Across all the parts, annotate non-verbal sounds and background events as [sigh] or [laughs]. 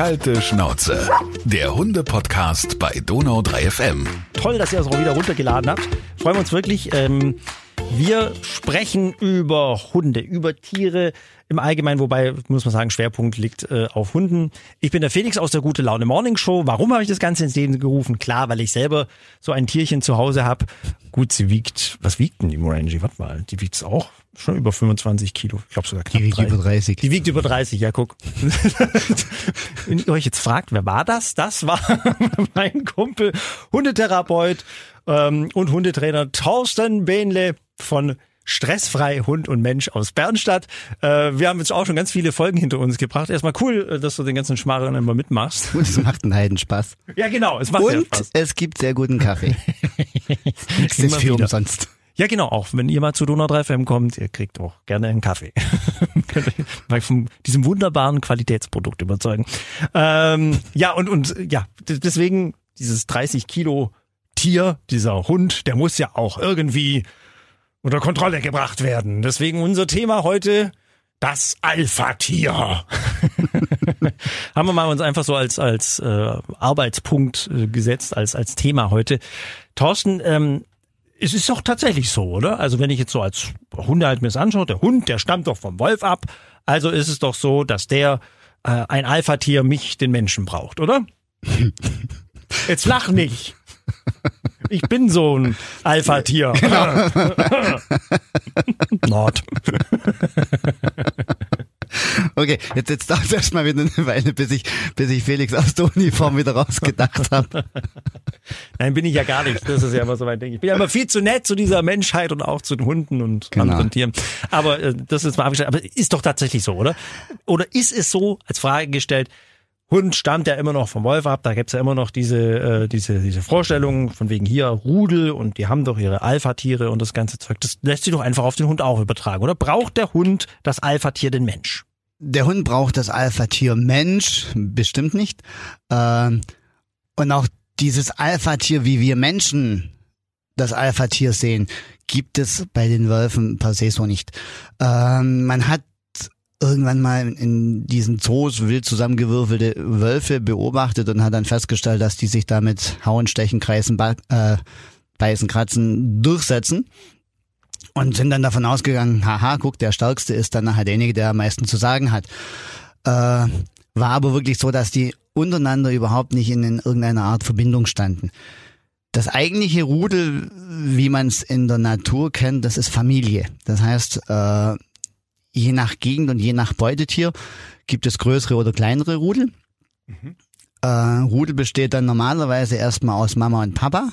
Kalte Schnauze. Der Hunde-Podcast bei Donau 3 FM. Toll, dass ihr das auch wieder runtergeladen habt. Freuen wir uns wirklich. Ähm, wir sprechen über Hunde, über Tiere im Allgemeinen, wobei, muss man sagen, Schwerpunkt liegt äh, auf Hunden. Ich bin der Felix aus der Gute Laune Morning Show. Warum habe ich das Ganze ins Leben gerufen? Klar, weil ich selber so ein Tierchen zu Hause habe. Gut, sie wiegt, was wiegt denn die Morangi? Warte mal, die wiegt auch schon über 25 Kilo. Ich glaube sogar knapp Die wiegt 30. über 30. Die wiegt über 30, ja, guck. [laughs] Wenn ihr euch jetzt fragt, wer war das? Das war [laughs] mein Kumpel, Hundetherapeut ähm, und Hundetrainer Thorsten Behnle von Stressfrei Hund und Mensch aus Bernstadt. Äh, wir haben jetzt auch schon ganz viele Folgen hinter uns gebracht. Erstmal cool, äh, dass du den ganzen Schmarrn immer mitmachst. Und es macht einen Heidenspaß. Ja, genau, es macht sehr Und Spaß. es gibt sehr guten Kaffee. [laughs] Nichts ist für wieder. umsonst. Ja, genau, auch wenn ihr mal zu Donau 3 FM kommt, ihr kriegt auch gerne einen Kaffee. [laughs] Mal von diesem wunderbaren Qualitätsprodukt überzeugen. Ähm, ja, und, und ja, deswegen dieses 30 Kilo Tier, dieser Hund, der muss ja auch irgendwie unter Kontrolle gebracht werden. Deswegen unser Thema heute, das Alpha-Tier. [laughs] Haben wir mal uns einfach so als, als äh, Arbeitspunkt äh, gesetzt, als, als Thema heute. Thorsten, ähm, es ist doch tatsächlich so, oder? Also wenn ich jetzt so als Hundehalter mir das anschaue, der Hund, der stammt doch vom Wolf ab. Also ist es doch so, dass der äh, ein Alpha-Tier mich, den Menschen, braucht, oder? [laughs] Jetzt lach nicht. Ich bin so ein Alpha-Tier. [laughs] [laughs] Nord. Okay, jetzt, jetzt dauert es erstmal wieder eine Weile, bis ich, bis ich Felix aus der Uniform wieder rausgedacht habe. [laughs] Nein, bin ich ja gar nicht. Das ist ja immer so mein Ding. Ich bin ja immer viel zu nett zu dieser Menschheit und auch zu den Hunden und Genau. anderen Tieren. Aber äh, das ist mal abgestellt. Aber ist doch tatsächlich so, oder? Oder ist es so, als Frage gestellt, Hund stammt ja immer noch vom Wolf ab, da gibt's ja immer noch diese, äh, diese, diese Vorstellung von wegen hier Rudel und die haben doch ihre Alpha-Tiere und das ganze Zeug. Das lässt sich doch einfach auf den Hund auch übertragen, oder? Braucht der Hund das Alpha-Tier den Mensch? Der Hund braucht das Alpha-Tier Mensch, bestimmt nicht. Ähm, und auch dieses Alpha-Tier, wie wir Menschen das Alpha-Tier sehen, gibt es bei den Wölfen per se so nicht. Ähm, man hat irgendwann mal in diesen Zoos wild zusammengewürfelte Wölfe beobachtet und hat dann festgestellt, dass die sich damit Hauen, Stechen, Kreisen, äh, Beißen, Kratzen durchsetzen. Und sind dann davon ausgegangen, haha, guck, der Stärkste ist dann nachher derjenige, der am meisten zu sagen hat. Äh, war aber wirklich so, dass die untereinander überhaupt nicht in, in irgendeiner Art Verbindung standen. Das eigentliche Rudel, wie man es in der Natur kennt, das ist Familie. Das heißt, äh, je nach Gegend und je nach Beutetier gibt es größere oder kleinere Rudel. Äh, Rudel besteht dann normalerweise erstmal aus Mama und Papa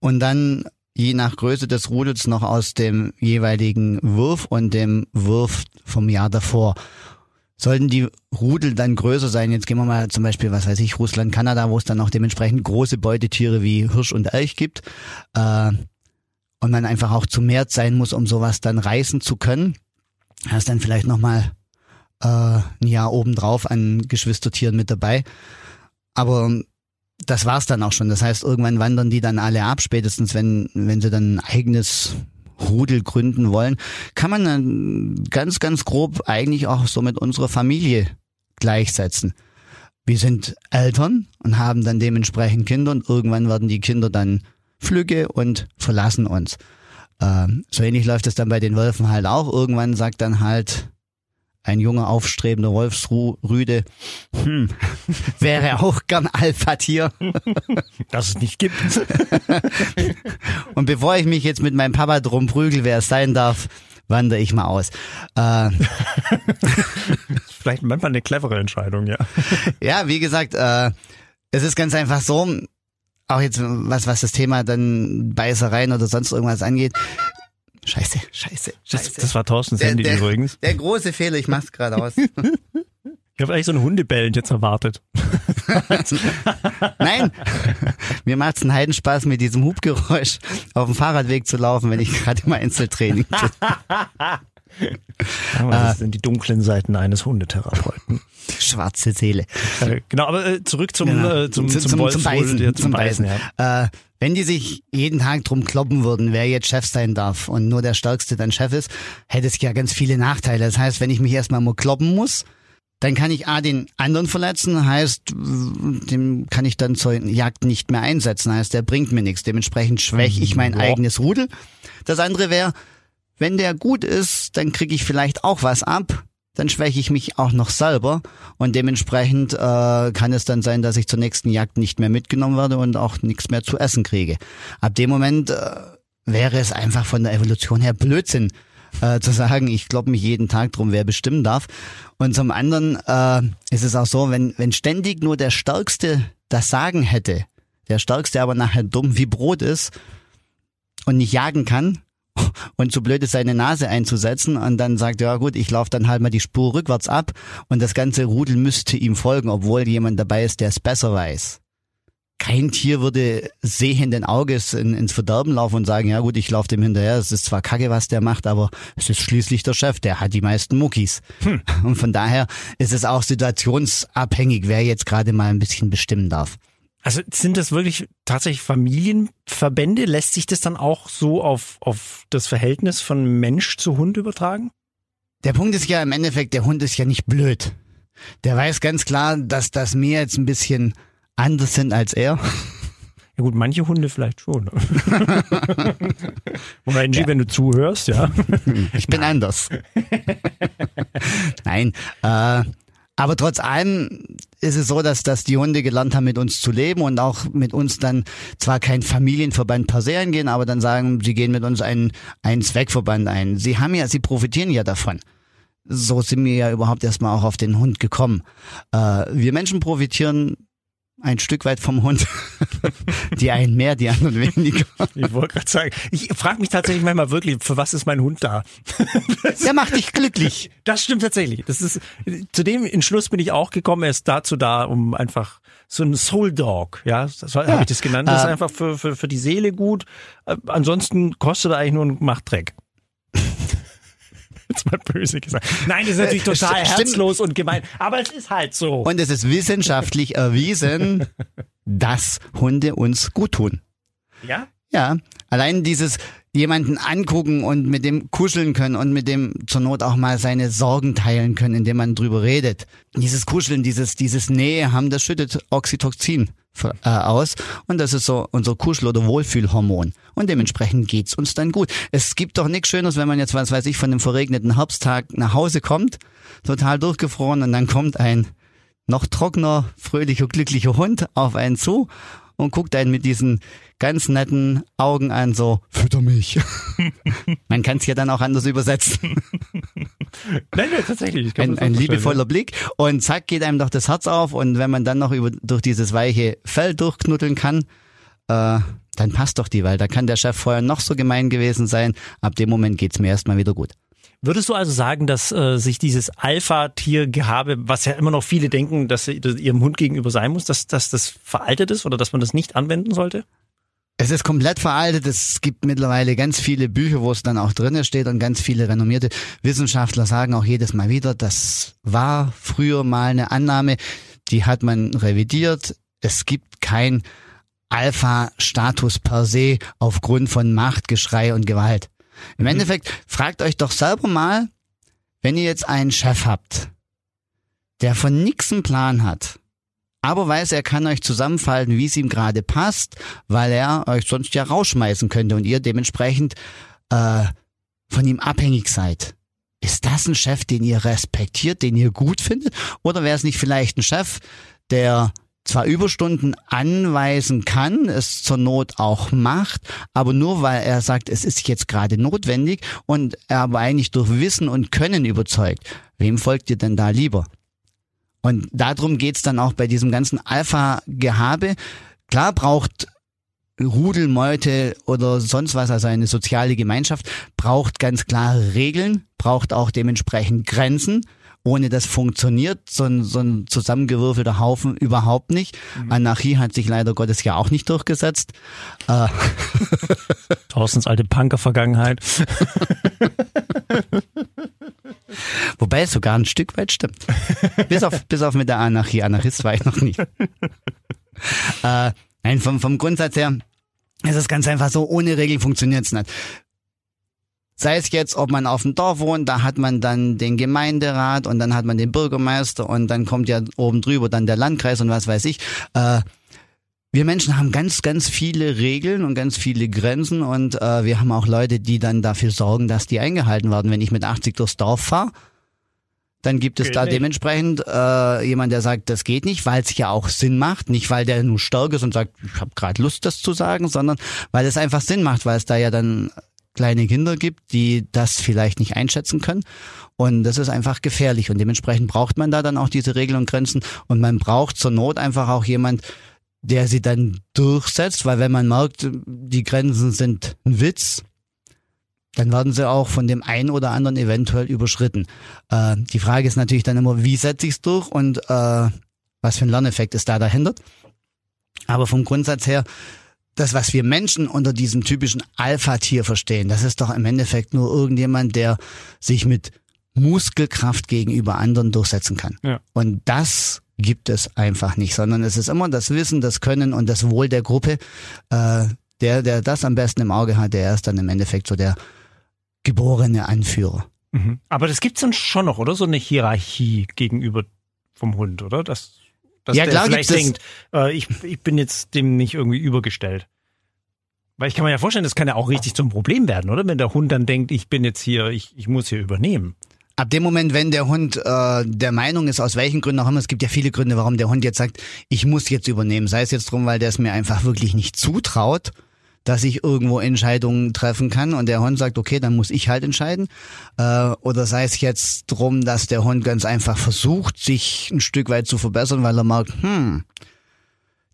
und dann je nach Größe des Rudels noch aus dem jeweiligen Wurf und dem Wurf vom Jahr davor. Sollten die Rudel dann größer sein, jetzt gehen wir mal zum Beispiel, was weiß ich, Russland, Kanada, wo es dann auch dementsprechend große Beutetiere wie Hirsch und Elch gibt, äh, und man einfach auch zu mehrt sein muss, um sowas dann reißen zu können, hast dann vielleicht nochmal äh, ein Jahr obendrauf an Geschwistertieren mit dabei. Aber das war's dann auch schon. Das heißt, irgendwann wandern die dann alle ab, spätestens wenn, wenn sie dann ein eigenes Rudel gründen wollen, kann man dann ganz, ganz grob eigentlich auch so mit unserer Familie gleichsetzen. Wir sind Eltern und haben dann dementsprechend Kinder und irgendwann werden die Kinder dann flügge und verlassen uns. Ähm, so ähnlich läuft es dann bei den Wölfen halt auch. Irgendwann sagt dann halt ein junger, aufstrebender Wolfsrüde, hm, [laughs] wäre auch gern Alpha-Tier. [laughs] Dass es nicht gibt. [laughs] Und bevor ich mich jetzt mit meinem Papa drum prügel, wer es sein darf, wandere ich mal aus. Äh, Vielleicht manchmal eine clevere Entscheidung, ja. ja, wie gesagt, äh, es ist ganz einfach so, auch jetzt was, was das Thema dann Beißereien oder sonst irgendwas angeht. Scheiße, scheiße, Das, scheiße. das war Thorstens der, Handy der, übrigens. der große Fehler, ich mach's gerade aus. [laughs] Ich habe eigentlich so ein Hundebellen jetzt erwartet. [laughs] Nein, mir macht's einen Heidenspaß, mit diesem Hubgeräusch auf dem Fahrradweg zu laufen, wenn ich gerade im Einzeltraining bin. [laughs] Aber das sind die dunklen Seiten eines Hundetherapeuten. [laughs] Schwarze Seele. Äh, genau, aber äh, zurück zum, Genau. äh, zum, Zu- zum, Wolf, Beißen. ja, zum, Beißen, ja. Äh, wenn die sich jeden Tag drum kloppen würden, wer jetzt Chef sein darf und nur der Stärkste dann Chef ist, hätte es ja ganz viele Nachteile. Das heißt, wenn ich mich erstmal mal kloppen muss, dann kann ich A, den anderen verletzen, heißt, dem kann ich dann zur Jagd nicht mehr einsetzen, heißt, der bringt mir nichts. Dementsprechend schwäche ich mein Ja. eigenes Rudel. Das andere wäre, wenn der gut ist, dann kriege ich vielleicht auch was ab, dann schwäche ich mich auch noch selber und dementsprechend äh, kann es dann sein, dass ich zur nächsten Jagd nicht mehr mitgenommen werde und auch nichts mehr zu essen kriege. Ab dem Moment äh, wäre es einfach von der Evolution her Blödsinn, äh, zu sagen, ich kloppe mich jeden Tag drum, wer bestimmen darf. Und zum anderen äh, ist es auch so, wenn, wenn ständig nur der Stärkste das Sagen hätte, der Stärkste aber nachher dumm wie Brot ist und nicht jagen kann und zu blöd ist, seine Nase einzusetzen und dann sagt, ja gut, ich laufe dann halt mal die Spur rückwärts ab und das ganze Rudel müsste ihm folgen, obwohl jemand dabei ist, der es besser weiß kein Tier würde sehenden Auges in, ins Verderben laufen und sagen, ja gut, ich laufe dem hinterher, es ist zwar kacke, was der macht, aber es ist schließlich der Chef, der hat die meisten Muckis. Und von daher ist es auch situationsabhängig, wer jetzt gerade mal ein bisschen bestimmen darf. Also sind das wirklich tatsächlich Familienverbände? Lässt sich das dann auch so auf, auf das Verhältnis von Mensch zu Hund übertragen? Der Punkt ist ja im Endeffekt, der Hund ist ja nicht blöd. Der weiß ganz klar, dass das mir jetzt ein bisschen anders sind als er. [laughs] Ja gut, manche Hunde vielleicht schon. [laughs] Und Angie, wenn du zuhörst, ja. [laughs] Ich bin anders. Nein, äh, aber trotz allem ist es so, dass, dass die Hunde gelernt haben, mit uns zu leben und auch mit uns dann zwar kein Familienverband per se eingehen, aber dann sagen, sie gehen mit uns einen, einen Zweckverband ein. Sie haben ja, sie profitieren ja davon. So sind wir ja überhaupt erstmal auch auf den Hund gekommen. Äh, wir Menschen profitieren ein Stück weit vom Hund. [laughs] die einen mehr, die anderen weniger. Ich wollte gerade sagen, ich frage mich tatsächlich manchmal wirklich, für was ist mein Hund da? [laughs] Der macht dich glücklich. Das stimmt tatsächlich. Das ist, zu dem Entschluss bin ich auch gekommen, er ist dazu da, um einfach so ein Soul Dog, ja, das ja. habe ich das genannt. Das ist Ähm. einfach für, für, für die Seele gut. Äh, Ansonsten kostet er eigentlich nur und macht Dreck. Jetzt mal böse gesagt. Nein, das ist natürlich total stimmt. herzlos und gemein. Aber es ist halt so. Und es ist wissenschaftlich erwiesen, [laughs] dass Hunde uns gut tun. ja? Ja, allein dieses jemanden angucken und mit dem kuscheln können und mit dem zur Not auch mal seine Sorgen teilen können, indem man drüber redet. Dieses Kuscheln, dieses, dieses Nähe haben, das schüttet Oxytocin aus und das ist so unser Kuschel- oder Wohlfühlhormon. Und dementsprechend geht's uns dann gut. Es gibt doch nichts Schöneres, wenn man jetzt, was weiß ich, von einem verregneten Herbsttag nach Hause kommt, total durchgefroren und dann kommt ein noch trockener, fröhlicher, glücklicher Hund auf einen zu und guckt einen mit diesen ganz netten Augen an, so, fütter mich. [laughs] Man kann es ja dann auch anders übersetzen. [laughs] Nein, nein, tatsächlich. Ein, ein liebevoller Blick und zack geht einem doch das Herz auf und wenn man dann noch über, durch dieses weiche Fell durchknuddeln kann, äh, dann passt doch die Welt. Da kann der Chef vorher noch so gemein gewesen sein. Ab dem Moment geht's mir erstmal wieder gut. Würdest du also sagen, dass äh, sich dieses Alpha-Tier-Gehabe, was ja immer noch viele denken, dass sie dass ihrem Hund gegenüber sein muss, dass, dass das veraltet ist oder dass man das nicht anwenden sollte? Es ist komplett veraltet. Es gibt mittlerweile ganz viele Bücher, wo es dann auch drinne steht und ganz viele renommierte Wissenschaftler sagen auch jedes Mal wieder, das war früher mal eine Annahme, die hat man revidiert. Es gibt kein Alpha-Status per se aufgrund von Macht, Geschrei und Gewalt. Im Endeffekt fragt euch doch selber mal, wenn ihr jetzt einen Chef habt, der von nix einen Plan hat, aber weiß, er kann euch zusammenfalten, wie es ihm gerade passt, weil er euch sonst ja rausschmeißen könnte und ihr dementsprechend äh, von ihm abhängig seid. Ist das ein Chef, den ihr respektiert, den ihr gut findet? Oder wäre es nicht vielleicht ein Chef, der zwar Überstunden anweisen kann, es zur Not auch macht, aber nur weil er sagt, es ist jetzt gerade notwendig und er aber eigentlich durch Wissen und Können überzeugt. Wem folgt ihr denn da lieber? Und darum geht's dann auch bei diesem ganzen Alpha-Gehabe. Klar braucht Rudelmeute oder sonst was, also eine soziale Gemeinschaft, braucht ganz klare Regeln, braucht auch dementsprechend Grenzen. Ohne das funktioniert so ein, so ein zusammengewürfelter Haufen überhaupt nicht. Anarchie hat sich leider Gottes ja auch nicht durchgesetzt. Äh, Thorstens alte Punker-Vergangenheit. [laughs] wobei es sogar ein Stück weit stimmt. bis, auf, bis auf mit der Anarchie. Anarchist war ich noch nicht. [laughs] äh, nein, vom, vom Grundsatz her ist es ganz einfach so, ohne Regel funktioniert's nicht. Sei es jetzt, ob man auf dem Dorf wohnt, da hat man dann den Gemeinderat und dann hat man den Bürgermeister und dann kommt ja oben drüber dann der Landkreis und was weiß ich. Äh, wir Menschen haben ganz, ganz viele Regeln und ganz viele Grenzen und äh, wir haben auch Leute, die dann dafür sorgen, dass die eingehalten werden. Wenn ich mit 80 durchs Dorf fahre, dann gibt es Geht da nicht. dementsprechend äh, jemand, der sagt, das geht nicht, weil es ja auch Sinn macht. Nicht, weil der nur stark ist und sagt, ich habe gerade Lust, das zu sagen, sondern weil es einfach Sinn macht, weil es da ja dann kleine Kinder gibt, die das vielleicht nicht einschätzen können. Und das ist einfach gefährlich. Und dementsprechend braucht man da dann auch diese Regeln und Grenzen. Und man braucht zur Not einfach auch jemand, der sie dann durchsetzt, weil wenn man merkt, die Grenzen sind ein Witz, dann werden sie auch von dem einen oder anderen eventuell überschritten. Äh, die Frage ist natürlich dann immer, wie setze ich es durch und äh, was für ein Lerneffekt ist da dahinter. Aber vom Grundsatz her, das, was wir Menschen unter diesem typischen Alpha-Tier verstehen, das ist doch im Endeffekt nur irgendjemand, der sich mit Muskelkraft gegenüber anderen durchsetzen kann. Ja. Und das gibt es einfach nicht, sondern es ist immer das Wissen, das Können und das Wohl der Gruppe. Äh, der, der das am besten im Auge hat, der ist dann im Endeffekt so der geborene Anführer. Mhm. Aber das gibt's dann schon noch, oder? So eine Hierarchie gegenüber vom Hund, oder? Dass, dass Ja, der klar vielleicht denkt, äh, ich, ich bin jetzt dem nicht irgendwie übergestellt. Weil ich kann mir ja vorstellen, das kann ja auch richtig zum Problem werden, oder? Wenn der Hund dann denkt, ich bin jetzt hier, ich, ich muss hier übernehmen. Ab dem Moment, wenn der Hund äh, der Meinung ist, aus welchen Gründen auch immer, es gibt ja viele Gründe, warum der Hund jetzt sagt, ich muss jetzt übernehmen. Sei es jetzt drum, weil der es mir einfach wirklich nicht zutraut, dass ich irgendwo Entscheidungen treffen kann und der Hund sagt, okay, dann muss ich halt entscheiden. Äh, oder sei es jetzt drum, dass der Hund ganz einfach versucht, sich ein Stück weit zu verbessern, weil er merkt, hm,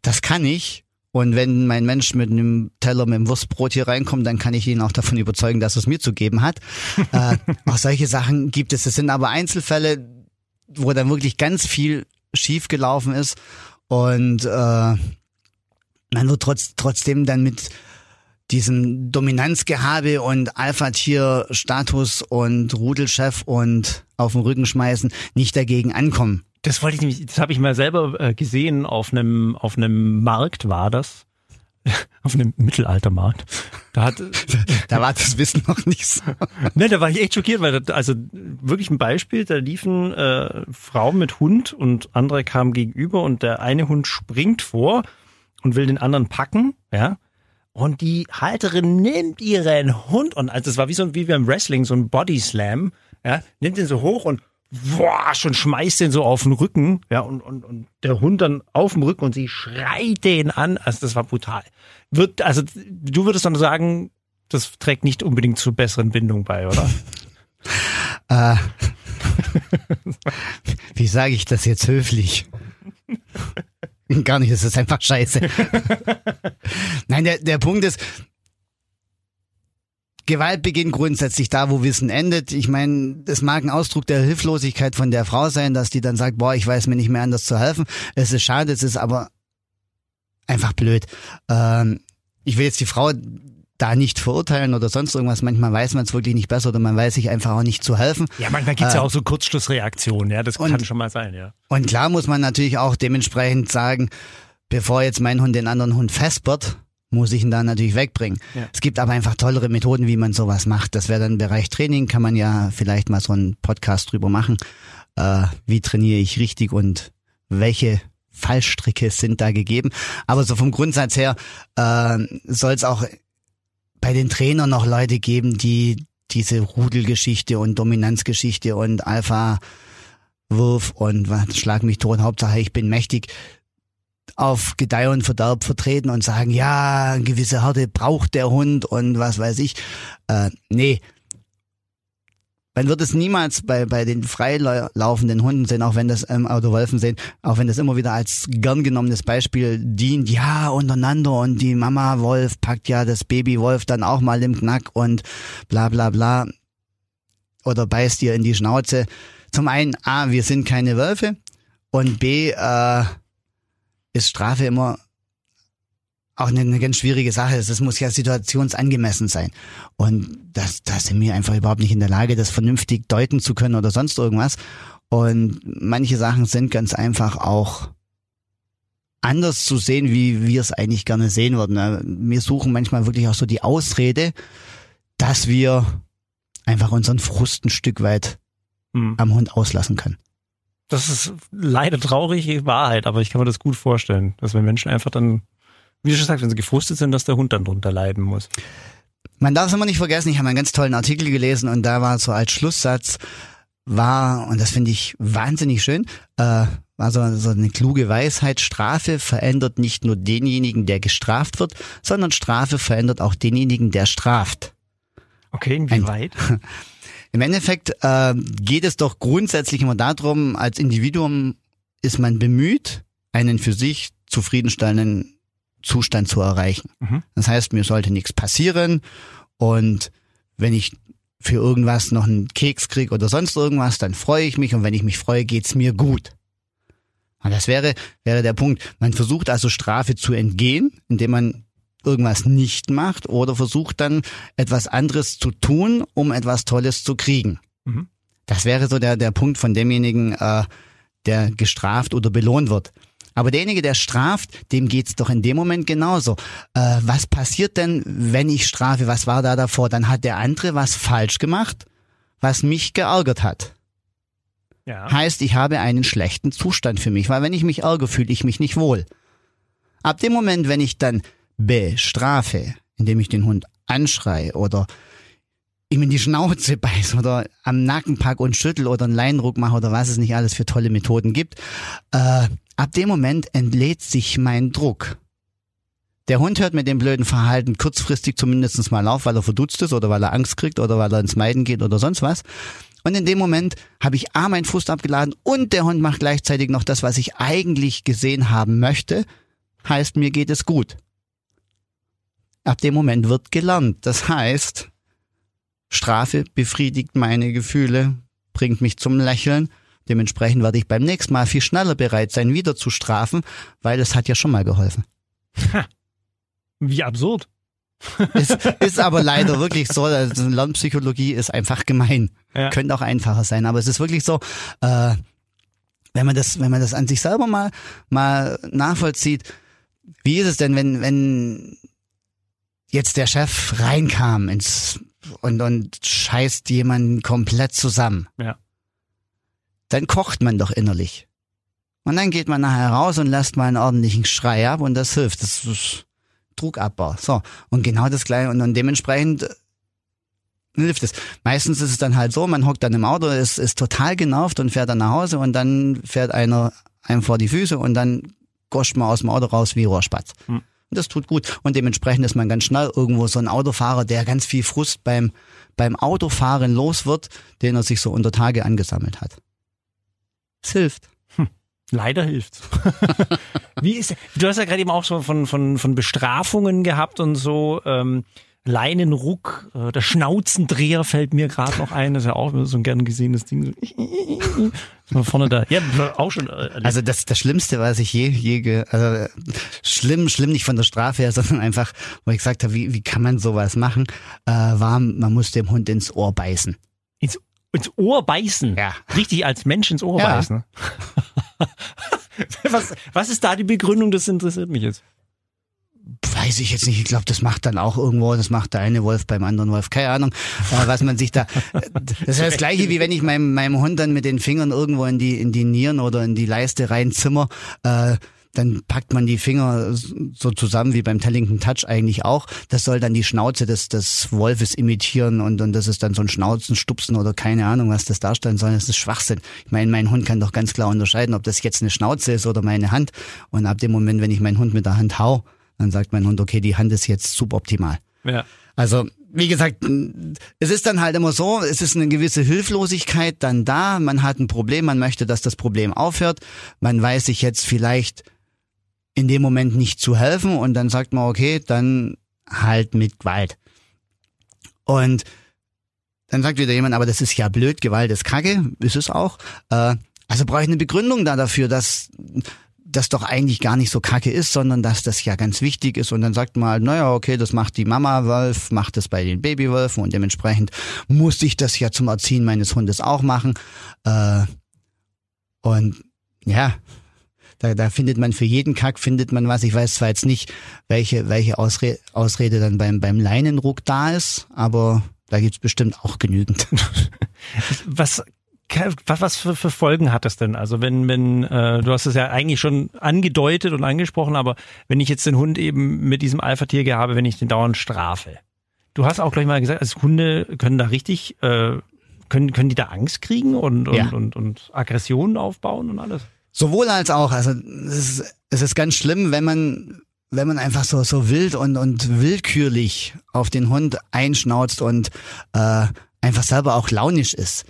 das kann ich. Und wenn mein Mensch mit einem Teller mit einem Wurstbrot hier reinkommt, dann kann ich ihn auch davon überzeugen, dass es mir zu geben hat. [laughs] äh, auch solche Sachen gibt es. Es sind aber Einzelfälle, wo dann wirklich ganz viel schief gelaufen ist und äh, man wird trotz, trotzdem dann mit diesem Dominanzgehabe und Alpha-Tier-Status und Rudelchef und auf den Rücken schmeißen nicht dagegen ankommen. Das wollte ich nämlich, das habe ich mal selber äh, gesehen auf einem auf einem Markt war das. [laughs] Auf einem Mittelaltermarkt. Da hat [laughs] Da war das Wissen noch nicht so. [laughs] Ne, da war ich echt schockiert, weil das, also wirklich ein Beispiel, da liefen äh, Frau mit Hund und andere kamen gegenüber und der eine Hund springt vor und will den anderen packen, ja. Und die Halterin nimmt ihren Hund und also es war wie so ein, wie beim Wrestling, so ein Body Slam, ja, nimmt den so hoch und boah, schon schmeißt den so auf den Rücken, ja, und, und, und der Hund dann auf dem Rücken und sie schreit den an. Also das war brutal. Wird, also du würdest dann sagen, das trägt nicht unbedingt zur besseren Bindung bei, oder? [laughs] Äh, [laughs] wie sage ich das jetzt höflich? Gar nicht, das ist einfach scheiße. [laughs] Nein, der, der Punkt ist, Gewalt beginnt grundsätzlich da, wo Wissen endet. Ich meine, es mag ein Ausdruck der Hilflosigkeit von der Frau sein, dass die dann sagt, boah, ich weiß mir nicht mehr anders zu helfen. Es ist schade, es ist aber einfach blöd. Ähm, ich will jetzt die Frau da nicht verurteilen oder sonst irgendwas. Manchmal weiß man es wirklich nicht besser oder man weiß sich einfach auch nicht zu helfen. Ja, manchmal gibt's ja Äh, auch so Kurzschlussreaktionen, ja, das und- kann schon mal sein, ja. Und klar muss man natürlich auch dementsprechend sagen, bevor jetzt mein Hund den anderen Hund fespert, muss ich ihn da natürlich wegbringen. Ja. Es gibt aber einfach tollere Methoden, wie man sowas macht. Das wäre dann im Bereich Training, kann man ja vielleicht mal so einen Podcast drüber machen. Äh, wie trainiere ich richtig und welche Fallstricke sind da gegeben. Aber so vom Grundsatz her äh, soll es auch bei den Trainern noch Leute geben, die diese Rudelgeschichte und Dominanzgeschichte und Alpha Wurf und was, schlag mich tot, Hauptsache ich bin mächtig, auf Gedeih und Verderb vertreten und sagen, ja, eine gewisse Härte braucht der Hund und was weiß ich. Äh, nee. Man wird es niemals bei, bei den freilaufenden Hunden sehen, auch wenn das, ähm, oder Wölfen sehen, auch wenn das immer wieder als gern genommenes Beispiel dient, ja, untereinander und die Mama Wolf packt ja das Baby Wolf dann auch mal im Knack und bla bla bla oder beißt ihr in die Schnauze. Zum einen, A, wir sind keine Wölfe und B, äh, ist Strafe immer auch eine, eine ganz schwierige Sache. Das muss ja situationsangemessen sein. Und das, da sind wir einfach überhaupt nicht in der Lage, das vernünftig deuten zu können oder sonst irgendwas. Und manche Sachen sind ganz einfach auch anders zu sehen, wie wir es eigentlich gerne sehen würden. Wir suchen manchmal wirklich auch so die Ausrede, dass wir einfach unseren Frust ein Stück weit Hm. am Hund auslassen können. Das ist leider traurige Wahrheit, aber ich kann mir das gut vorstellen, dass wenn Menschen einfach dann, wie du schon sagst, wenn sie gefrustet sind, dass der Hund dann drunter leiden muss. Man darf es immer nicht vergessen, ich habe einen ganz tollen Artikel gelesen und da war so als Schlusssatz war, und das finde ich wahnsinnig schön, äh, war so, so eine kluge Weisheit, Strafe verändert nicht nur denjenigen, der gestraft wird, sondern Strafe verändert auch denjenigen, der straft. Okay, inwieweit? [laughs] Im Endeffekt äh, geht es doch grundsätzlich immer darum, als Individuum ist man bemüht, einen für sich zufriedenstellenden Zustand zu erreichen. Mhm. Das heißt, mir sollte nichts passieren und wenn ich für irgendwas noch einen Keks krieg oder sonst irgendwas, dann freue ich mich und wenn ich mich freue, geht's mir gut. Und das wäre, wäre der Punkt. Man versucht also Strafe zu entgehen, indem man irgendwas nicht macht oder versucht dann etwas anderes zu tun, um etwas Tolles zu kriegen. Mhm. Das wäre so der, der Punkt von demjenigen, äh, der gestraft oder belohnt wird. Aber derjenige, der straft, dem geht's doch in dem Moment genauso. Äh, was passiert denn, wenn ich strafe? Was war da davor? Dann hat der andere was falsch gemacht, was mich geärgert hat. Ja. Heißt, ich habe einen schlechten Zustand für mich, weil wenn ich mich ärgere, fühle ich mich nicht wohl. Ab dem Moment, wenn ich dann bestrafe, indem ich den Hund anschrei oder ihm in die Schnauze [laughs] beiß oder am Nacken pack und schüttel oder einen Leinenruck mache oder was es nicht alles für tolle Methoden gibt, äh, ab dem Moment entlädt sich mein Druck. Der Hund hört mit dem blöden Verhalten kurzfristig zumindest mal auf, weil er verdutzt ist oder weil er Angst kriegt oder weil er ins Meiden geht oder sonst was. Und in dem Moment habe ich A, meinen Frust abgeladen und der Hund macht gleichzeitig noch das, was ich eigentlich gesehen haben möchte. Heißt, mir geht es gut. Ab dem Moment wird gelernt. Das heißt, Strafe befriedigt meine Gefühle, bringt mich zum Lächeln. Dementsprechend werde ich beim nächsten Mal viel schneller bereit sein, wieder zu strafen, weil es hat ja schon mal geholfen. Wie absurd. [laughs] Ist, [laughs] ist aber leider wirklich so, also Lernpsychologie ist einfach gemein. Ja. Könnte auch einfacher sein, aber es ist wirklich so, äh, wenn man das, wenn man das an sich selber mal, mal nachvollzieht, wie ist es denn, wenn, wenn jetzt der Chef reinkam ins und, und scheißt jemanden komplett zusammen? Ja. Dann kocht man doch innerlich. Und dann geht man nachher raus und lässt mal einen ordentlichen Schrei ab und das hilft. Das ist Druckabbau. So. Und genau das gleiche. Und dann dementsprechend äh, hilft es. Meistens ist es dann halt so, man hockt dann im Auto, ist, ist total genervt und fährt dann nach Hause und dann fährt einer einem vor die Füße und dann goscht man aus dem Auto raus wie Rohrspatz. Hm. Das tut gut. Und dementsprechend ist man ganz schnell irgendwo so ein Autofahrer, der ganz viel Frust beim, beim Autofahren los wird, den er sich so unter Tage angesammelt hat. Es hilft. Leider hilft's. [laughs] Wie ist, du hast ja gerade eben auch so von, von, von Bestrafungen gehabt und so, ähm, Leinenruck, äh, der Schnauzendreher fällt mir gerade noch ein, das ist ja auch so ein gern gesehenes Ding. So, [laughs] ist mal vorne da. Ja, auch schon. Äh, erlebt. Also das, das Schlimmste, was ich je, je ge, also äh, schlimm, schlimm nicht von der Strafe her, [laughs] sondern einfach, wo ich gesagt habe, wie, wie kann man sowas machen, äh, war, man muss dem Hund ins Ohr beißen. ins, ins Ohr beißen. Ja. Richtig als Mensch ins Ohr Ja. beißen. [laughs] was, was ist da die Begründung? Das interessiert mich jetzt. Weiß ich jetzt nicht, ich glaube, das macht dann auch irgendwo, das macht der eine Wolf beim anderen Wolf, keine Ahnung, äh, was man sich da, [laughs] das ist das gleiche, wie wenn ich meinem, meinem Hund dann mit den Fingern irgendwo in die, in die Nieren oder in die Leiste reinzimmer, äh, dann packt man die Finger so zusammen wie beim Tellington Touch eigentlich auch. Das soll dann die Schnauze des, des Wolfes imitieren und, und das ist dann so ein Schnauzen, Stupsen oder keine Ahnung, was das darstellen soll. Das ist Schwachsinn. Ich meine, mein Hund kann doch ganz klar unterscheiden, ob das jetzt eine Schnauze ist oder meine Hand. Und ab dem Moment, wenn ich meinen Hund mit der Hand hau, dann sagt mein Hund, okay, die Hand ist jetzt suboptimal. Ja. Also, wie gesagt, es ist dann halt immer so, es ist eine gewisse Hilflosigkeit dann da, man hat ein Problem, man möchte, dass das Problem aufhört, man weiß sich jetzt vielleicht in dem Moment nicht zu helfen und dann sagt man, okay, dann halt mit Gewalt. Und dann sagt wieder jemand, aber das ist ja blöd, Gewalt ist kacke, ist es auch. Äh, also brauche ich eine Begründung da dafür, dass das doch eigentlich gar nicht so kacke ist, sondern dass das ja ganz wichtig ist. Und dann sagt man naja, okay, das macht die Mama-Wolf, macht das bei den Babywölfen und dementsprechend muss ich das ja zum Erziehen meines Hundes auch machen. Äh, und ja, da, da findet man für jeden Kack findet man was. Ich weiß zwar jetzt nicht, welche, welche Ausre Ausrede dann beim, beim Leinenruck da ist, aber Da gibt's bestimmt auch genügend. [laughs] Was was, was für, für Folgen hat das denn? Also wenn, wenn, äh, du hast es ja eigentlich schon angedeutet und angesprochen, aber wenn ich jetzt den Hund eben mit diesem Alpha-Tier habe, wenn ich den dauernd strafe. Du hast auch gleich mal gesagt, also Hunde können da richtig, äh, können, können die da Angst kriegen und, und, Ja. und, und Aggressionen aufbauen und alles? Sowohl als auch. Also es ist, es ist ganz schlimm, wenn man wenn man einfach so so wild und und willkürlich auf den Hund einschnauzt und äh, einfach selber auch launisch ist.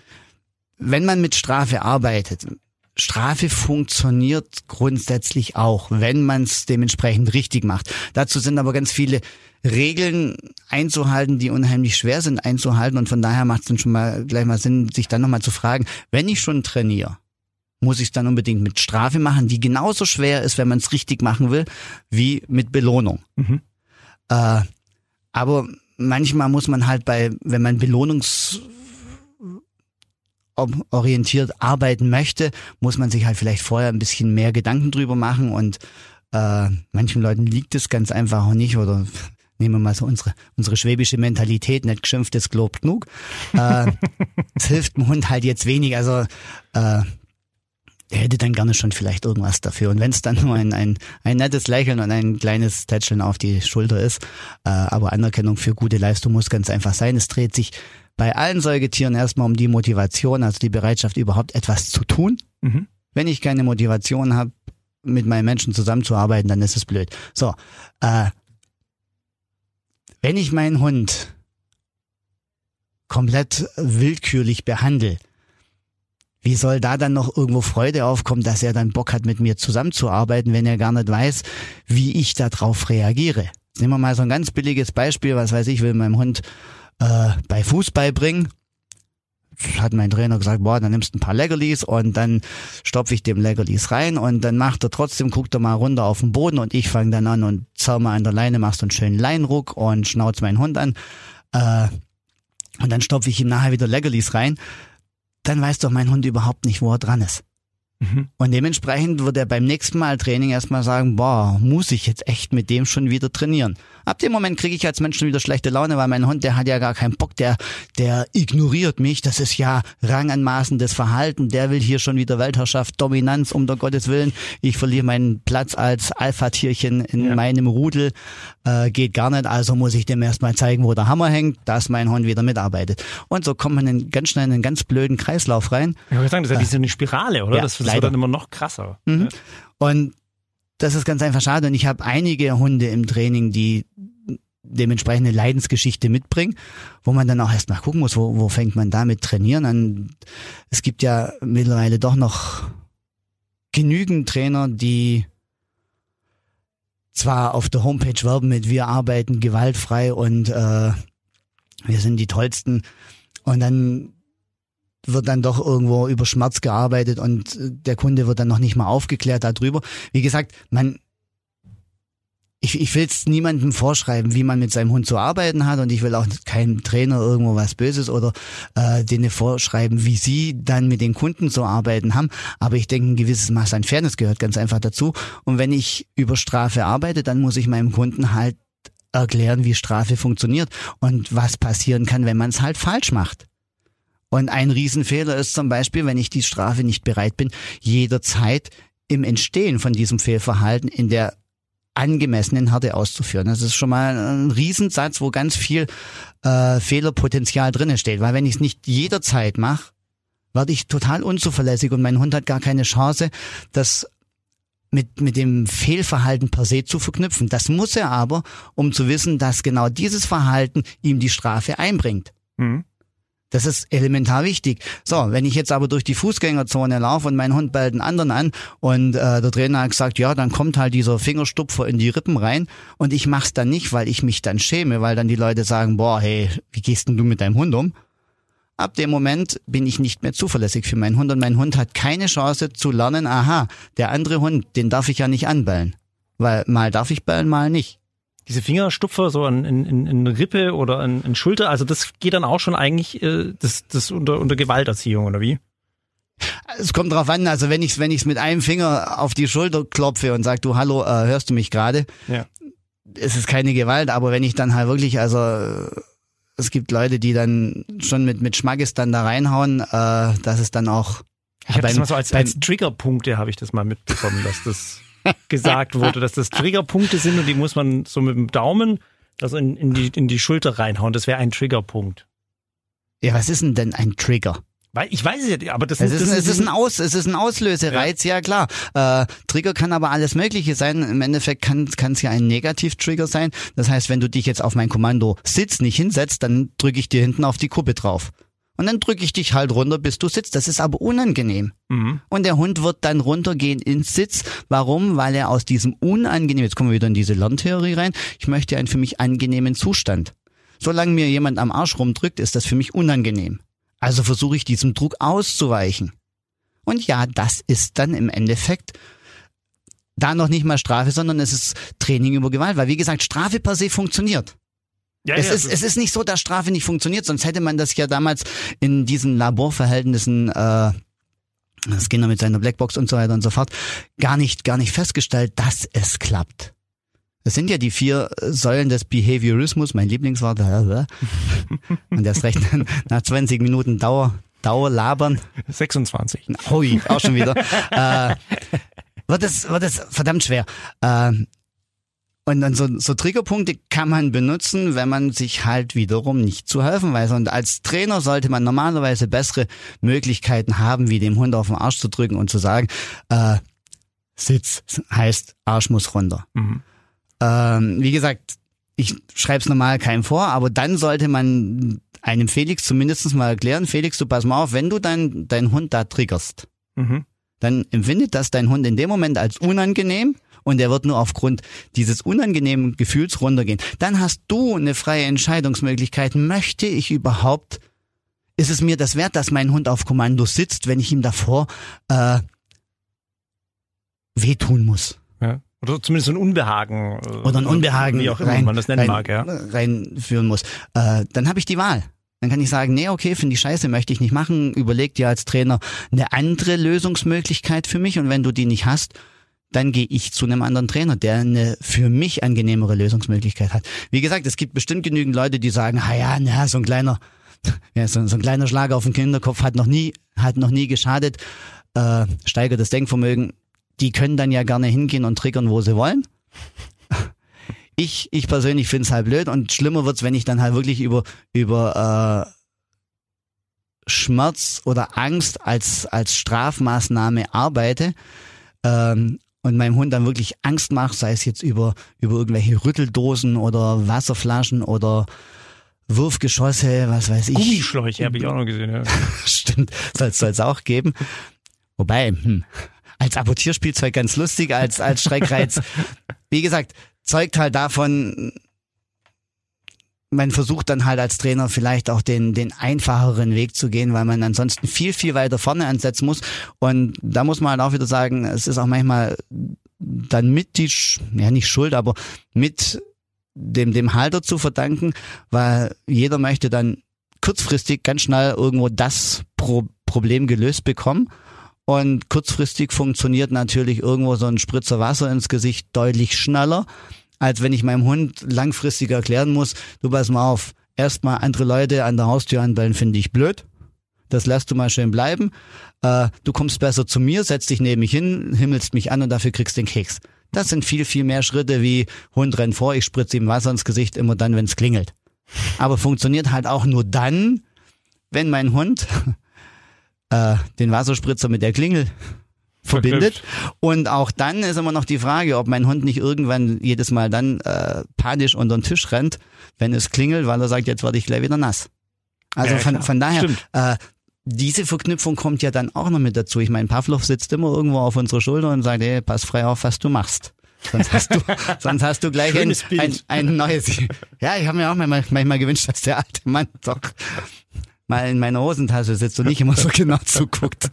Wenn man mit Strafe arbeitet, Strafe funktioniert grundsätzlich auch, wenn man es dementsprechend richtig macht. Dazu sind aber ganz viele Regeln einzuhalten, die unheimlich schwer sind einzuhalten und von daher macht es dann schon mal gleich mal Sinn, sich dann nochmal zu fragen, wenn ich schon trainiere, muss ich es dann unbedingt mit Strafe machen, die genauso schwer ist, wenn man es richtig machen will, wie mit Belohnung. Mhm. Äh, aber manchmal muss man halt bei, wenn man belohnungs orientiert arbeiten möchte, muss man sich halt vielleicht vorher ein bisschen mehr Gedanken drüber machen und äh, manchen Leuten liegt es ganz einfach auch nicht oder [laughs] nehmen wir mal so unsere, unsere schwäbische Mentalität, nicht geschimpft, es gelobt genug. Äh, [laughs] es hilft dem Hund halt jetzt wenig, also äh, er hätte dann gerne schon vielleicht irgendwas dafür. Und wenn es dann nur ein, ein, ein nettes Lächeln und ein kleines Tätscheln auf die Schulter ist, äh, aber Anerkennung für gute Leistung muss ganz einfach sein. Es dreht sich bei allen Säugetieren erstmal um die Motivation, also die Bereitschaft, überhaupt etwas zu tun. Mhm. Wenn ich keine Motivation habe, mit meinen Menschen zusammenzuarbeiten, dann ist es blöd. So, äh, wenn ich meinen Hund komplett willkürlich behandle, wie soll da dann noch irgendwo Freude aufkommen, dass er dann Bock hat, mit mir zusammenzuarbeiten, wenn er gar nicht weiß, wie ich darauf reagiere? Jetzt Nehmen wir mal so ein ganz billiges Beispiel, was weiß ich, will meinem Hund äh, bei Fußball bringen. Hat mein Trainer gesagt, boah, dann nimmst du ein paar Leckerlis und dann stopfe ich dem Leckerlis rein und dann macht er trotzdem, guckt er mal runter auf den Boden und ich fange dann an und zerr mal an der Leine, machst einen schönen Leinruck und schnauz meinen Hund an. Äh, und dann stopfe ich ihm nachher wieder Leckerlis rein. Dann weiß doch mein Hund überhaupt nicht, wo er dran ist. Mhm. Und dementsprechend wird er beim nächsten Mal Training erstmal sagen, boah, muss ich jetzt echt mit dem schon wieder trainieren. Ab dem Moment kriege ich als Mensch schon wieder schlechte Laune, weil mein Hund, der hat ja gar keinen Bock, der, der ignoriert mich. Das ist ja ranganmaßendes Verhalten. Der will hier schon wieder Weltherrschaft, Dominanz, um der Gottes Willen. Ich verliere meinen Platz als Alpha-Tierchen in Ja. meinem Rudel. Äh, geht gar nicht, also muss ich dem erstmal zeigen, wo der Hammer hängt, dass mein Hund wieder mitarbeitet. Und so kommt man in, ganz schnell in einen ganz blöden Kreislauf rein. Ich wollte sagen, das ist ja wie so eine Spirale, oder? Ja, das leider. wird dann immer noch krasser. Mhm. Und das ist ganz einfach schade. Und ich habe einige Hunde im Training, die dementsprechende Leidensgeschichte mitbringen, wo man dann auch erstmal gucken muss, wo, wo fängt man damit trainieren an. Es gibt ja mittlerweile doch noch genügend Trainer, die zwar auf der Homepage werben mit wir arbeiten gewaltfrei und äh, wir sind die tollsten und dann wird dann doch irgendwo über Schmerz gearbeitet und äh, der Kunde wird dann noch nicht mal aufgeklärt darüber. Wie gesagt, man ich, ich will es niemandem vorschreiben, wie man mit seinem Hund zu arbeiten hat und ich will auch keinem Trainer irgendwo was Böses oder äh, denen vorschreiben, wie sie dann mit den Kunden zu arbeiten haben. Aber ich denke, ein gewisses Maß an Fairness gehört ganz einfach dazu. Und wenn ich über Strafe arbeite, dann muss ich meinem Kunden halt erklären, wie Strafe funktioniert und was passieren kann, wenn man es halt falsch macht. Und ein Riesenfehler ist zum Beispiel, wenn ich die Strafe nicht bereit bin, jederzeit im Entstehen von diesem Fehlverhalten in der angemessenen Härte auszuführen. Das ist schon mal ein Riesensatz, wo ganz viel äh, Fehlerpotenzial drinne steht. Weil wenn ich es nicht jederzeit mache, werde ich total unzuverlässig und mein Hund hat gar keine Chance, das mit, mit dem Fehlverhalten per se zu verknüpfen. Das muss er aber, um zu wissen, dass genau dieses Verhalten ihm die Strafe einbringt. Mhm. Das ist elementar wichtig. So, wenn ich jetzt aber durch die Fußgängerzone laufe und mein Hund bellt einen anderen an und äh, der Trainer hat gesagt, ja, dann kommt halt dieser Fingerstupfer in die Rippen rein und ich mach's dann nicht, weil ich mich dann schäme, weil dann die Leute sagen, boah, hey, wie gehst denn du mit deinem Hund um? Ab dem Moment bin ich nicht mehr zuverlässig für meinen Hund und mein Hund hat keine Chance zu lernen, aha, der andere Hund, den darf ich ja nicht anbellen. Weil mal darf ich bellen, mal nicht. Diese Fingerstupfer so in, in, in Rippe oder in, in Schulter, also das geht dann auch schon eigentlich äh, das, das unter, unter Gewalterziehung, oder wie? Es kommt drauf an, also wenn ich wenn ich's mit einem Finger auf die Schulter klopfe und sag, du hallo, äh, hörst du mich gerade? Ja. Es ist keine Gewalt, aber wenn ich dann halt wirklich also es gibt Leute, die dann schon mit, mit Schmackes dann da reinhauen, äh, dass es dann auch. Ich habe das mal so als, beim- als Triggerpunkte habe ich das mal mitbekommen, dass das gesagt [laughs] wurde, dass das Triggerpunkte sind und die muss man so mit dem Daumen also in, in, die, in die Schulter reinhauen. Das wäre ein Triggerpunkt. Ja, was ist denn denn ein Trigger? Weil ich weiß es ja, nicht, aber das, Es ist, das es ist ein Aus, es ist ein Auslösereiz, ja, klar. Äh, Trigger kann aber alles Mögliche sein. Im Endeffekt kann kann es ja ein Negativ-Trigger sein. Das heißt, wenn du dich jetzt auf mein Kommando Sitz nicht hinsetzt, dann drücke ich dir hinten auf die Kuppe drauf. Und dann drücke ich dich halt runter, bis du sitzt. Das ist aber unangenehm. Mhm. Und der Hund wird dann runtergehen ins Sitz. Warum? Weil er aus diesem unangenehmen, jetzt kommen wir wieder in diese Lerntheorie rein, ich möchte einen für mich angenehmen Zustand. Solange mir jemand am Arsch rumdrückt, ist das für mich unangenehm. Also versuche ich diesem Druck auszuweichen. Und ja, das ist dann im Endeffekt da noch nicht mal Strafe, sondern es ist Training über Gewalt. Weil wie gesagt, Strafe per se funktioniert. Ja, Es ja, ist, es ist nicht so, dass Strafe nicht funktioniert, sonst hätte man das ja damals in diesen Laborverhältnissen, äh, Skinner mit seiner Blackbox und so weiter und so fort, gar nicht, gar nicht festgestellt, dass es klappt. Das sind ja die vier Säulen des Behaviorismus, mein Lieblingswort. Und erst recht [laughs] nach 20 Minuten Dauer, Dauer labern. 26. Hui, auch schon wieder. äh, wird es, wird es verdammt schwer. Äh, und dann so, so Triggerpunkte kann man benutzen, wenn man sich halt wiederum nicht zu helfen weiß. Und als Trainer sollte man normalerweise bessere Möglichkeiten haben, wie dem Hund auf den Arsch zu drücken und zu sagen, äh, Sitz heißt Arsch muss runter. Mhm. Ähm, wie gesagt, ich schreibe es normal keinem vor, aber dann sollte man einem Felix zumindest mal erklären, Felix, du pass mal auf, wenn du dein, deinen Hund da triggerst, Mhm. dann empfindet das dein Hund in dem Moment als unangenehm und er wird nur aufgrund dieses unangenehmen Gefühls runtergehen. Dann hast du eine freie Entscheidungsmöglichkeit. Möchte ich überhaupt, ist es mir das wert, dass mein Hund auf Kommando sitzt, wenn ich ihm davor äh, wehtun muss? Ja. Oder zumindest ein Unbehagen. äh, Oder ein Unbehagen Wie auch immer rein, man das nennen rein, mag, ja. reinführen muss, äh, dann habe ich die Wahl. Dann kann ich sagen, nee, okay, finde ich scheiße, möchte ich nicht machen. Überleg dir als Trainer eine andere Lösungsmöglichkeit für mich und wenn du die nicht hast, dann gehe ich zu einem anderen Trainer, der eine für mich angenehmere Lösungsmöglichkeit hat. Wie gesagt, es gibt bestimmt genügend Leute, die sagen, ah ja, na, so ein kleiner, [laughs] ja, so, so ein kleiner Schlag auf den Kinderkopf hat noch nie, hat noch nie geschadet, äh, steigert das Denkvermögen. Die können dann ja gerne hingehen und triggern, wo sie wollen. [laughs] Ich, ich persönlich finde es halt blöd und schlimmer wird's, wenn ich dann halt wirklich über, über äh, Schmerz oder Angst als, als Strafmaßnahme arbeite ähm, und meinem Hund dann wirklich Angst mache, sei es jetzt über, über irgendwelche Rütteldosen oder Wasserflaschen oder Wurfgeschosse, was weiß ich. Gummischläuche habe ich auch noch gesehen. Ja. [laughs] Stimmt, soll es auch geben. Wobei, hm, als Apportierspielzeug ganz lustig, als, als Schreckreiz. [laughs] Wie gesagt, zeugt halt davon, man versucht dann halt als Trainer vielleicht auch den, den einfacheren Weg zu gehen, weil man ansonsten viel, viel weiter vorne ansetzen muss. Und da muss man halt auch wieder sagen, es ist auch manchmal dann mit die, ja nicht Schuld, aber mit dem, dem Halter zu verdanken, weil jeder möchte dann kurzfristig ganz schnell irgendwo das Pro Problem gelöst bekommen. Und kurzfristig funktioniert natürlich irgendwo so ein Spritzer Wasser ins Gesicht deutlich schneller, als wenn ich meinem Hund langfristig erklären muss, du pass mal auf, erstmal andere Leute an der Haustür anbellen, finde ich blöd. Das lässt du mal schön bleiben. Äh, du kommst besser zu mir, setzt dich neben mich hin, himmelst mich an und dafür kriegst den Keks. Das sind viel, viel mehr Schritte wie Hund rennt vor, ich spritze ihm Wasser ins Gesicht, immer dann, wenn es klingelt. Aber funktioniert halt auch nur dann, wenn mein Hund [laughs] äh, den Wasserspritzer mit der Klingel verbindet. Und auch dann ist immer noch die Frage, ob mein Hund nicht irgendwann jedes Mal dann äh, panisch unter den Tisch rennt, wenn es klingelt, weil er sagt, jetzt werde ich gleich wieder nass. Also Ja, von, von daher, Stimmt. äh, diese Verknüpfung kommt ja dann auch noch mit dazu. Ich meine, Pavlov sitzt immer irgendwo auf unserer Schulter und sagt, hey, pass frei auf, was du machst. Sonst hast du, [laughs] sonst hast du gleich ein, ein, ein neues. Ja, ich habe mir auch manchmal, manchmal gewünscht, dass der alte Mann doch mal in meiner Hosentasche sitzt und nicht immer so genau [laughs] zuguckt.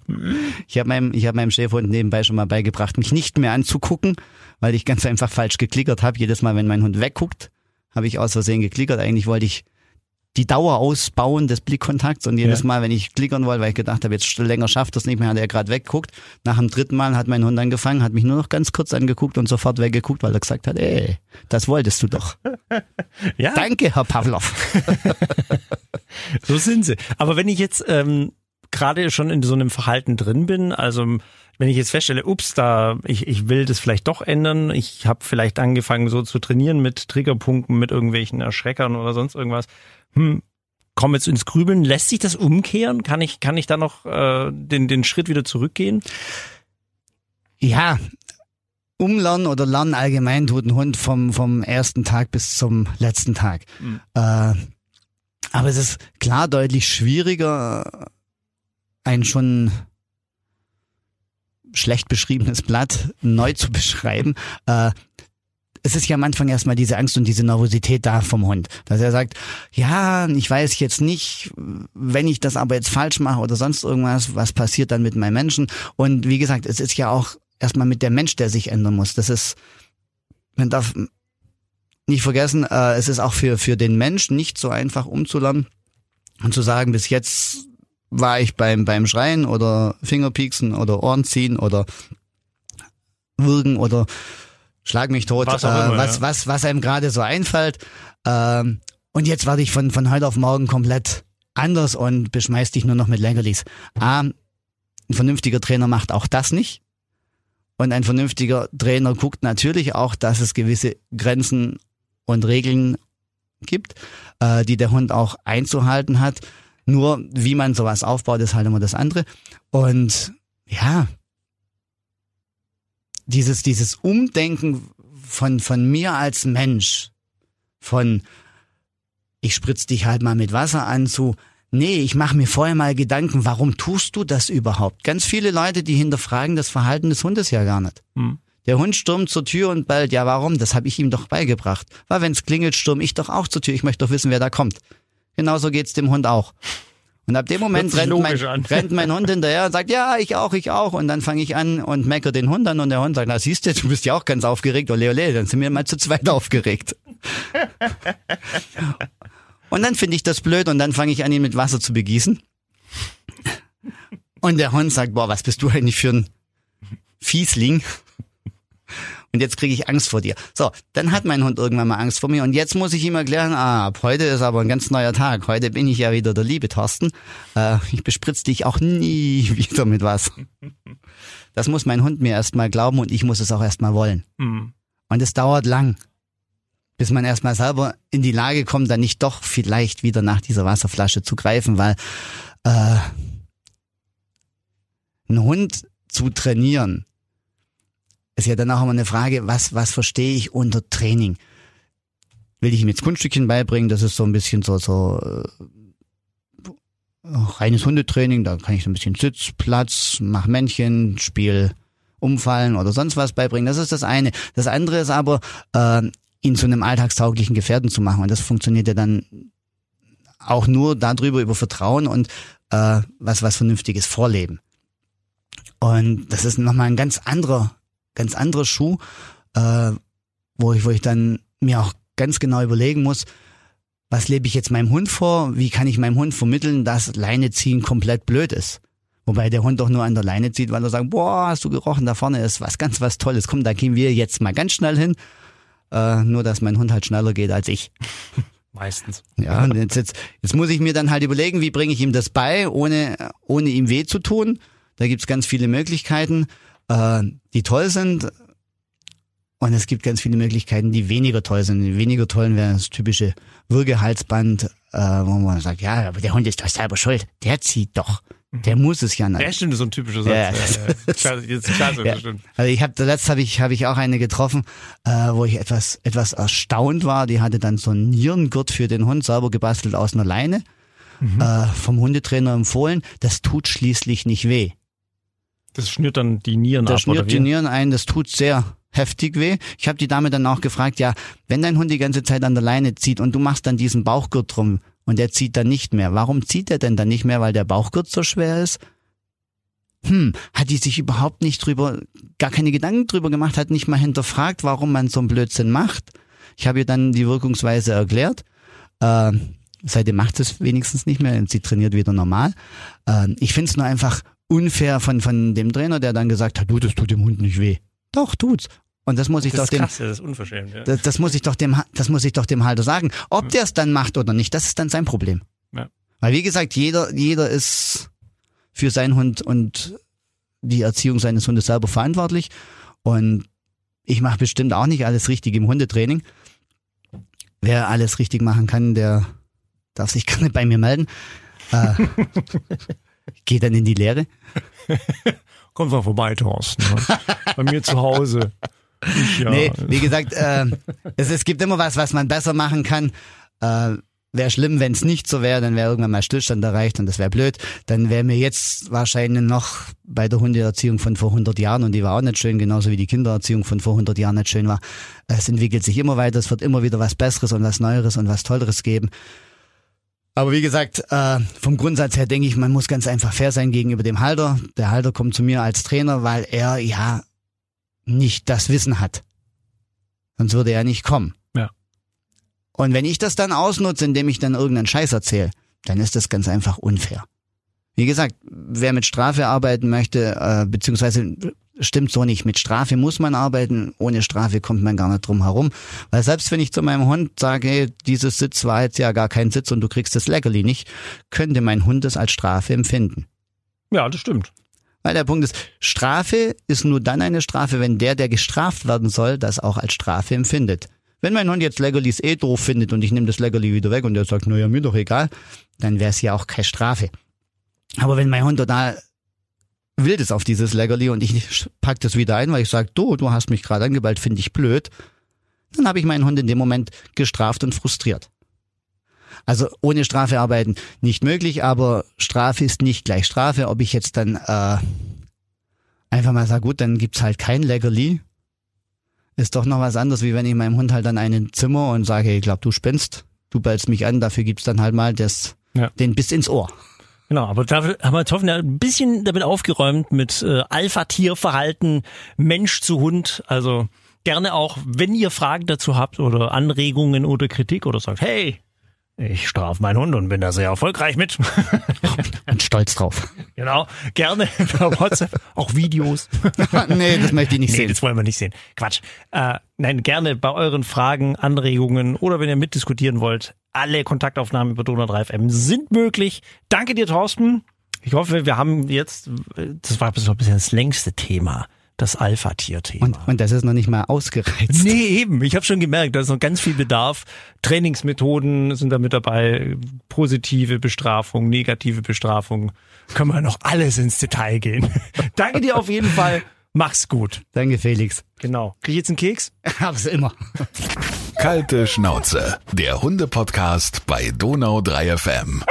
Ich habe meinem, ich hab meinem Schäferhund nebenbei schon mal beigebracht, mich nicht mehr anzugucken, weil ich ganz einfach falsch geklickert habe. Jedes Mal, wenn mein Hund wegguckt, habe ich aus Versehen geklickert. Eigentlich wollte ich die Dauer ausbauen des Blickkontakts und jedes Ja. Mal, wenn ich klickern wollte, weil ich gedacht habe, jetzt länger schafft das nicht mehr, hat er gerade weggeguckt. Nach dem dritten Mal hat mein Hund angefangen, hat mich nur noch ganz kurz angeguckt und sofort weggeguckt, weil er gesagt hat, ey, das wolltest du doch. [laughs] Ja, Danke, Herr Pavlov. [laughs] so sind sie. Aber wenn ich jetzt ähm, gerade schon in so einem Verhalten drin bin, also wenn ich jetzt feststelle, ups, da ich, ich will das vielleicht doch ändern, ich habe vielleicht angefangen so zu trainieren mit Triggerpunkten, mit irgendwelchen Erschreckern oder sonst irgendwas, hm, komme jetzt ins Grübeln, lässt sich das umkehren? Kann ich kann ich da noch äh, den den Schritt wieder zurückgehen? Ja, umlernen oder lernen allgemein tut ein Hund vom, vom ersten Tag bis zum letzten Tag. Mhm. Äh, aber es ist klar deutlich schwieriger, ein schon schlecht beschriebenes Blatt neu zu beschreiben. Äh, es ist ja am Anfang erstmal diese Angst und diese Nervosität da vom Hund, dass er sagt, ja, ich weiß jetzt nicht, wenn ich das aber jetzt falsch mache oder sonst irgendwas, was passiert dann mit meinem Menschen? Und wie gesagt, es ist ja auch erstmal mit der Mensch, der sich ändern muss. Das ist, man darf nicht vergessen, äh, es ist auch für, für den Mensch nicht so einfach umzulernen und zu sagen, bis jetzt war ich beim, beim Schreien oder Fingerpieksen oder Ohren ziehen oder würgen oder schlag mich tot, Was äh, immer, was, ja. was, was einem gerade so einfällt. Ähm, und jetzt werde ich von, von heute auf morgen komplett anders und beschmeiß dich nur noch mit Leckerlis. A, ein vernünftiger Trainer macht auch das nicht. Und ein vernünftiger Trainer guckt natürlich auch, dass es gewisse Grenzen und Regeln gibt, äh, die der Hund auch einzuhalten hat. Nur wie man sowas aufbaut, ist halt immer das andere. Und ja, dieses, dieses Umdenken von, von mir als Mensch, von ich spritz dich halt mal mit Wasser an zu, nee, ich mache mir vorher mal Gedanken, warum tust du das überhaupt? Ganz viele Leute, die hinterfragen das Verhalten des Hundes ja gar nicht. Hm. Der Hund stürmt zur Tür und bellt, ja warum? Das habe ich ihm doch beigebracht. Weil wenn's klingelt, stürm ich doch auch zur Tür. Ich möchte doch wissen, wer da kommt. Genauso geht's dem Hund auch. Und ab dem Moment rennt mein, [laughs] rennt mein Hund hinterher und sagt, ja, ich auch, ich auch. Und dann fange ich an und mecker den Hund an und der Hund sagt, na siehst du, du bist ja auch ganz aufgeregt. Ole, ole, dann sind wir mal zu zweit aufgeregt. und dann finde ich das blöd und dann fange ich an, ihn mit Wasser zu begießen. Und der Hund sagt, boah, was bist du eigentlich für ein Fiesling? Und jetzt kriege ich Angst vor dir. So, dann hat mein Hund irgendwann mal Angst vor mir. Und jetzt muss ich ihm erklären, ah, ab heute ist aber ein ganz neuer Tag. Heute bin ich ja wieder der liebe Thorsten. Äh, ich bespritze dich auch nie [laughs] wieder mit was. Das muss mein Hund mir erstmal glauben und ich muss es auch erstmal wollen. Hm. Und es dauert lang, bis man erstmal selber in die Lage kommt, dann nicht doch vielleicht wieder nach dieser Wasserflasche zu greifen, weil äh, ein Hund zu trainieren, ist ja dann auch immer eine Frage, was, was verstehe ich unter Training? Will ich ihm jetzt Kunststückchen beibringen? Das ist so ein bisschen so, so äh, reines Hundetraining, da kann ich so ein bisschen Sitz, Platz, mach Männchen, Spiel, umfallen oder sonst was beibringen. Das ist das eine. Das andere ist aber, äh, ihn zu einem alltagstauglichen Gefährten zu machen. Und das funktioniert ja dann auch nur darüber, über Vertrauen und äh, was, was Vernünftiges vorleben. Und das ist nochmal ein ganz anderer, ganz anderer Schuh, äh, wo ich, wo ich dann mir auch ganz genau überlegen muss, was lebe ich jetzt meinem Hund vor? Wie kann ich meinem Hund vermitteln, dass Leine ziehen komplett blöd ist? Wobei der Hund doch nur an der Leine zieht, weil er sagt, boah, hast du gerochen, da vorne ist was ganz was Tolles. Komm, da gehen wir jetzt mal ganz schnell hin. Äh, nur, dass mein Hund halt schneller geht als ich. [laughs] Meistens. Ja, und jetzt, jetzt, jetzt muss ich mir dann halt überlegen, wie bringe ich ihm das bei, ohne, ohne ihm weh zu tun. Da gibt's ganz viele Möglichkeiten, äh, die toll sind. Und es gibt ganz viele Möglichkeiten, die weniger toll sind. Die weniger tollen wäre das typische Würgehalsband, äh, wo man sagt, ja, aber der Hund ist doch selber schuld. Der zieht doch. Der muss es ja nicht. Ja, stimmt, das ist so ein typischer Satz. Ja, Ja, ja. Klasse, jetzt klasse, Ja. das. Also ich habe zuletzt habe ich habe ich auch eine getroffen, äh, wo ich etwas etwas erstaunt war. Die hatte dann so einen Nierengurt für den Hund selber gebastelt aus einer Leine, äh, vom Hundetrainer empfohlen. Das tut schließlich nicht weh. Das schnürt dann die Nieren Das ab, oder schnürt die? Nieren ein, das tut sehr heftig weh. Ich habe die Dame dann auch gefragt, ja, wenn dein Hund die ganze Zeit an der Leine zieht und du machst dann diesen Bauchgurt drum und der zieht dann nicht mehr, warum zieht er denn dann nicht mehr, weil der Bauchgurt so schwer ist? Hm, hat die sich überhaupt nicht drüber, gar keine Gedanken drüber gemacht, hat nicht mal hinterfragt, warum man so einen Blödsinn macht. Ich habe ihr dann die Wirkungsweise erklärt. Äh, Seitdem macht es wenigstens nicht mehr und sie trainiert wieder normal. Ähm, ich finde es nur einfach unfair von, von dem Trainer, der dann gesagt hat, du, das tut dem Hund nicht weh. Doch, tut's. Und das muss ich Das doch dem, krass, das. Ja. das, das muss ich doch dem, das muss ich doch dem Halter sagen. Ob der es dann macht oder nicht, das ist dann sein Problem. Ja. Weil wie gesagt, jeder, jeder ist für seinen Hund und die Erziehung seines Hundes selber verantwortlich. Und ich mache bestimmt auch nicht alles richtig im Hundetraining. Wer alles richtig machen kann, der darf sich [laughs] gerne bei mir melden. Äh, [laughs] geht dann in die Lehre. [laughs] Kommt mal vorbei, Thorsten. ne? Bei mir zu Hause. Ich, ja. Nee, wie gesagt, äh, es, es gibt immer was, was man besser machen kann. Äh, wäre schlimm, wenn es nicht so wäre, dann wäre irgendwann mal Stillstand erreicht und das wäre blöd. Dann wäre mir jetzt wahrscheinlich noch bei der Hundeerziehung von vor 100 Jahren und die war auch nicht schön, genauso wie die Kindererziehung von vor 100 Jahren nicht schön war. Es entwickelt sich immer weiter, es wird immer wieder was Besseres und was Neueres und was Tolleres geben. Aber wie gesagt, äh, vom Grundsatz her denke ich, man muss ganz einfach fair sein gegenüber dem Halter. Der Halter kommt zu mir als Trainer, weil er ja nicht das Wissen hat. Sonst würde er nicht kommen. Ja. Und wenn ich das dann ausnutze, indem ich dann irgendeinen Scheiß erzähle, dann ist das ganz einfach unfair. Wie gesagt, wer mit Strafe arbeiten möchte, äh, beziehungsweise stimmt so nicht. Mit Strafe muss man arbeiten, ohne Strafe kommt man gar nicht drum herum. Weil selbst wenn ich zu meinem Hund sage, hey, dieses Sitz war jetzt ja gar kein Sitz und du kriegst das Leckerli nicht, könnte mein Hund es als Strafe empfinden. ja, das stimmt. Weil der Punkt ist, Strafe ist nur dann eine Strafe, wenn der, der gestraft werden soll, das auch als Strafe empfindet. Wenn mein Hund jetzt Leckerlis eh doof findet und ich nehme das Leckerli wieder weg und der sagt, naja, mir doch egal, dann wäre es ja auch keine Strafe. Aber wenn mein Hund total wild ist auf dieses Leckerli und ich pack das wieder ein, weil ich sage, du, du hast mich gerade angeballt, finde ich blöd, dann habe ich meinen Hund in dem Moment gestraft und frustriert. Also ohne Strafe arbeiten nicht möglich, aber Strafe ist nicht gleich Strafe. Ob ich jetzt dann äh, einfach mal sage, gut, dann gibt's halt kein Leckerli, ist doch noch was anderes, wie wenn ich meinem Hund halt dann einen Zimmer und sage, ich glaub, du spinnst, du ballst mich an, dafür gibt's dann halt mal das, Ja. den Biss ins Ohr. Genau, aber dafür haben wir jetzt hoffen, ein bisschen damit aufgeräumt mit äh, Alpha-Tierverhalten, Mensch zu Hund. Also gerne auch, wenn ihr Fragen dazu habt oder Anregungen oder Kritik oder sagt, hey, ich strafe meinen Hund und bin da sehr erfolgreich mit. [laughs] Und stolz drauf. genau, gerne per WhatsApp, auch Videos. [laughs] nee, das möchte ich nicht Nee, sehen. das wollen wir nicht sehen. Quatsch. Äh, nein, gerne bei euren Fragen, Anregungen oder wenn ihr mitdiskutieren wollt, alle Kontaktaufnahmen über Donau 3 FM sind möglich. Danke dir, Thorsten. Ich hoffe, wir haben jetzt, das war bis bisher das längste Thema, das Alpha-Tier-Thema. Und, und das ist noch nicht mal ausgereizt. Nee, eben. Ich habe schon gemerkt, da ist noch ganz viel Bedarf. Trainingsmethoden sind da mit dabei, positive Bestrafung, negative Bestrafung. Können wir noch alles ins Detail gehen. [laughs] Danke dir auf jeden Fall. Mach's gut. Danke, Felix. Genau. Krieg ich jetzt einen Keks? [laughs] Hab's immer. Kalte Schnauze, der Hunde-Podcast bei Donau 3 FM.